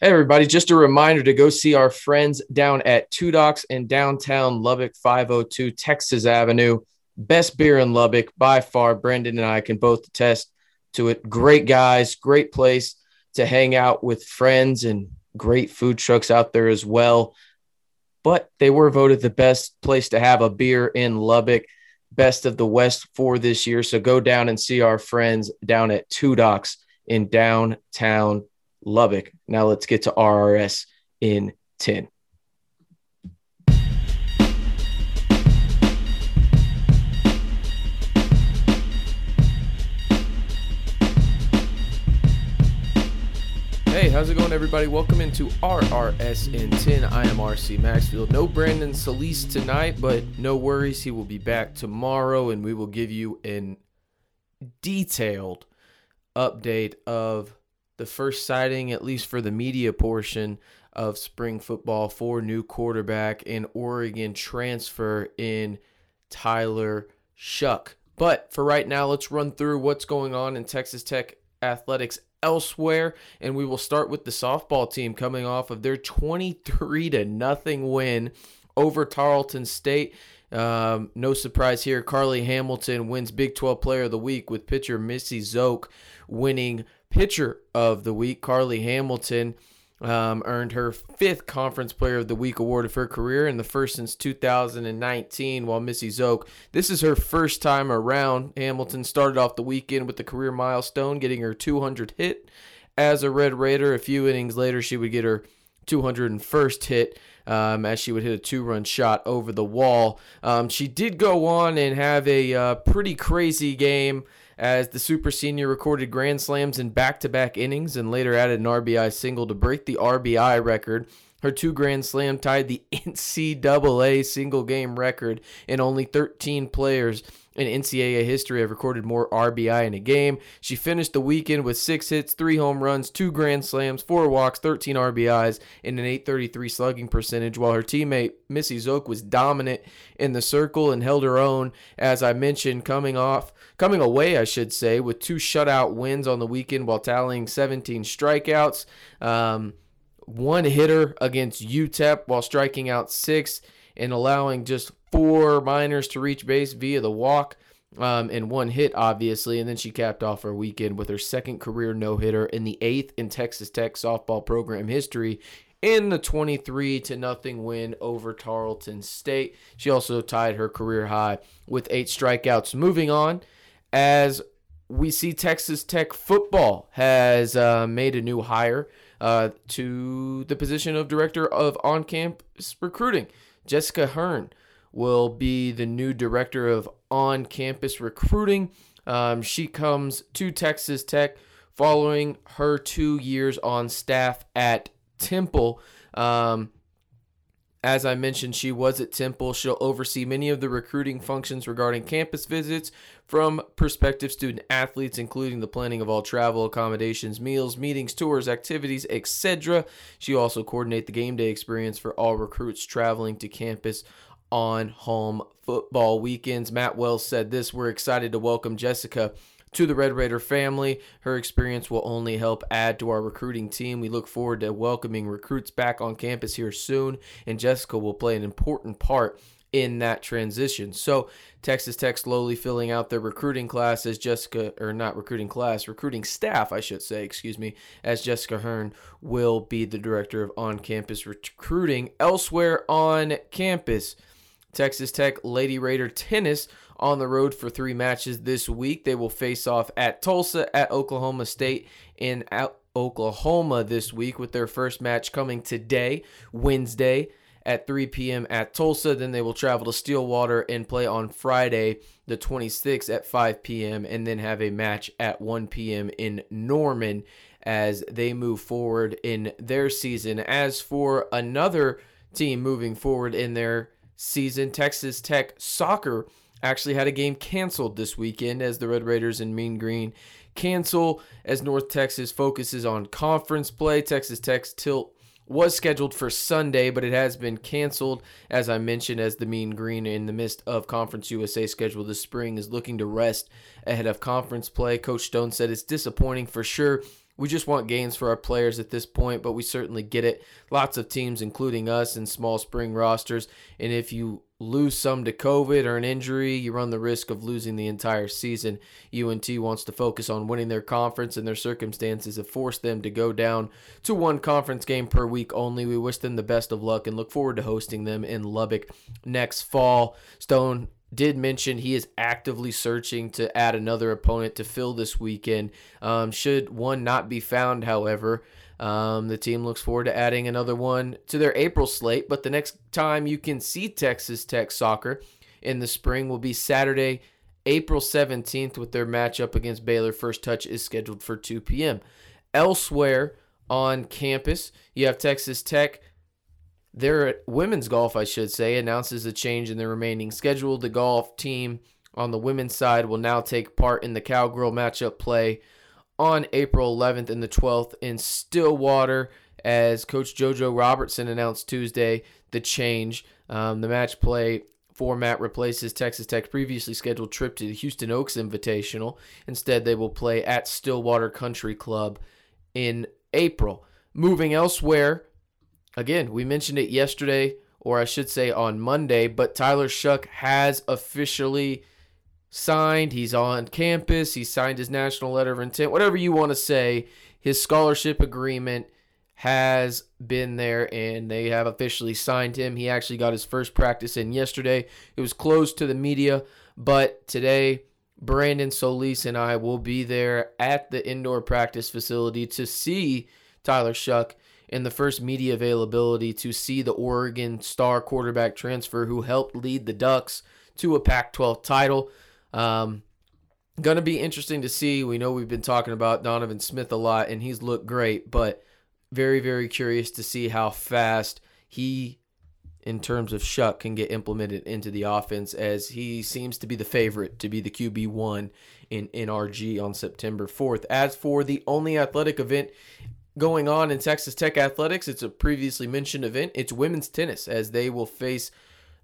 Hey, everybody, just a reminder to go see our friends down at Two Docs in downtown Lubbock, 502 Texas Avenue. Best beer in Lubbock by far. Brendan and I can both attest to it. Great guys, great place to hang out with friends, and great food trucks out there as well. But they were voted the best place to have a beer in Lubbock, best of the West for this year. So go down and see our friends down at Two Docs in downtown Lubbock. Now let's get to RRS in 10. Hey, how's it going, everybody? Welcome into RRS in 10. I am RC Maxfield. No Brandon Solis tonight, but no worries. He will be back tomorrow, and we will give you an detailed update of the first sighting, at least for the media portion of spring football for new quarterback and Oregon transfer in Tyler Shough. But for right now, let's run through what's going on in Texas Tech athletics elsewhere and we will start with the softball team coming off of their 23 to nothing win over Tarleton State. Um, no surprise here. Carly Hamilton wins Big 12 Player of the Week with pitcher Missy Zoke winning Pitcher of the Week, Carly Hamilton, um, earned her fifth Conference Player of the Week award of her career and the first since 2019. While Missy Zoke, this is her first time around. Hamilton started off the weekend with the career milestone, getting her 200 hit as a Red Raider. A few innings later, she would get her 201st hit. Um, as she would hit a two run shot over the wall. Um, she did go on and have a uh, pretty crazy game as the super senior recorded grand slams in back to back innings and later added an RBI single to break the RBI record. Her two grand slam tied the NCAA single game record, and only 13 players in NCAA history have recorded more RBI in a game. She finished the weekend with six hits, three home runs, two grand slams, four walks, 13 RBIs, and an 833 slugging percentage, while her teammate Missy Zoke was dominant in the circle and held her own, as I mentioned, coming off, coming away, I should say, with two shutout wins on the weekend while tallying 17 strikeouts. Um, one hitter against UTEP while striking out six and allowing just four minors to reach base via the walk um, and one hit, obviously. And then she capped off her weekend with her second career no hitter in the eighth in Texas Tech softball program history in the 23 to nothing win over Tarleton State. She also tied her career high with eight strikeouts. Moving on, as we see Texas Tech football has uh, made a new hire uh, to the position of director of on campus recruiting. Jessica Hearn will be the new director of on campus recruiting. Um, she comes to Texas Tech following her two years on staff at Temple. Um, as I mentioned, she was at Temple. She'll oversee many of the recruiting functions regarding campus visits from prospective student athletes, including the planning of all travel, accommodations, meals, meetings, tours, activities, etc. She also coordinate the game day experience for all recruits traveling to campus on home football weekends. Matt Wells said this We're excited to welcome Jessica to the Red Raider family. Her experience will only help add to our recruiting team. We look forward to welcoming recruits back on campus here soon, and Jessica will play an important part in that transition. So, Texas Tech slowly filling out their recruiting class as Jessica, or not recruiting class, recruiting staff, I should say, excuse me, as Jessica Hearn will be the director of on campus recruiting. Elsewhere on campus, Texas Tech Lady Raider tennis on the road for three matches this week. They will face off at Tulsa, at Oklahoma State, and at Oklahoma this week, with their first match coming today, Wednesday at 3 p.m. at Tulsa. Then they will travel to Stillwater and play on Friday, the 26th at 5 p.m., and then have a match at 1 p.m. in Norman as they move forward in their season. As for another team moving forward in their season, Texas Tech soccer actually had a game canceled this weekend as the Red Raiders and Mean Green cancel as North Texas focuses on conference play. Texas Tech's tilt was scheduled for Sunday, but it has been canceled, as I mentioned, as the Mean Green, in the midst of Conference USA schedule this spring, is looking to rest ahead of conference play. Coach Stone said it's disappointing for sure. We just want gains for our players at this point, but we certainly get it. Lots of teams, including us, in small spring rosters. And if you lose some to COVID or an injury, you run the risk of losing the entire season. UNT wants to focus on winning their conference, and their circumstances have forced them to go down to one conference game per week only. We wish them the best of luck and look forward to hosting them in Lubbock next fall. Stone did mention he is actively searching to add another opponent to fill this weekend. Um, should one not be found, however, um, the team looks forward to adding another one to their April slate. But the next time you can see Texas Tech soccer in the spring will be Saturday, April 17th, with their matchup against Baylor. First touch is scheduled for 2 p.m. Elsewhere on campus, you have Texas Tech their women's golf, I should say, announces a change in the remaining schedule. The golf team on the women's side will now take part in the Cowgirl matchup play on April 11th and the 12th in Stillwater as Coach JoJo Robertson announced Tuesday the change. Um, the match play format replaces Texas Tech's previously scheduled trip to the Houston Oaks Invitational. Instead, they will play at Stillwater Country Club in April. Moving elsewhere, again, we mentioned it yesterday, or I should say on Monday, but Tyler Shough has officially signed. He's on campus. He signed his national letter of intent, whatever you want to say. His scholarship agreement has been there and they have officially signed him. He actually got his first practice in yesterday. It was closed to the media, but today Brandon Solis and I will be there at the indoor practice facility to see Tyler Shough in the first media availability to see the Oregon star quarterback transfer who helped lead the Ducks to a Pac 12 title. Um, gonna be interesting to see. We know we've been talking about Donovan Smith a lot, and he's looked great, but very, very curious to see how fast he, in terms of Shough, can get implemented into the offense as he seems to be the favorite to be the QB1 in NRG on September 4th. As for the only athletic event going on in Texas Tech athletics. It's a previously mentioned event. It's women's tennis as they will face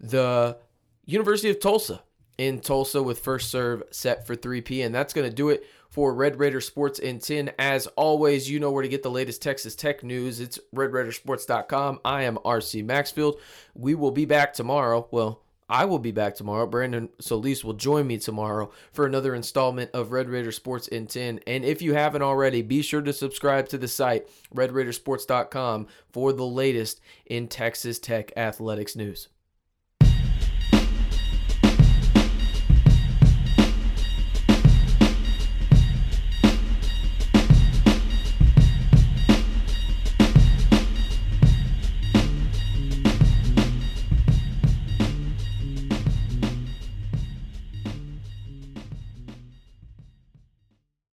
the University of Tulsa in Tulsa with first serve set for 3 p. And that's going to do it for Red Raider Sports in 10. As always, you know where to get the latest Texas Tech news. It's redraidersports.com. I am RC Maxfield. We will be back tomorrow. Well, I will be back tomorrow. Brandon Solis will join me tomorrow for another installment of Red Raider Sports in 10. And if you haven't already, be sure to subscribe to the site, redraidersports.com, for the latest in Texas Tech athletics news.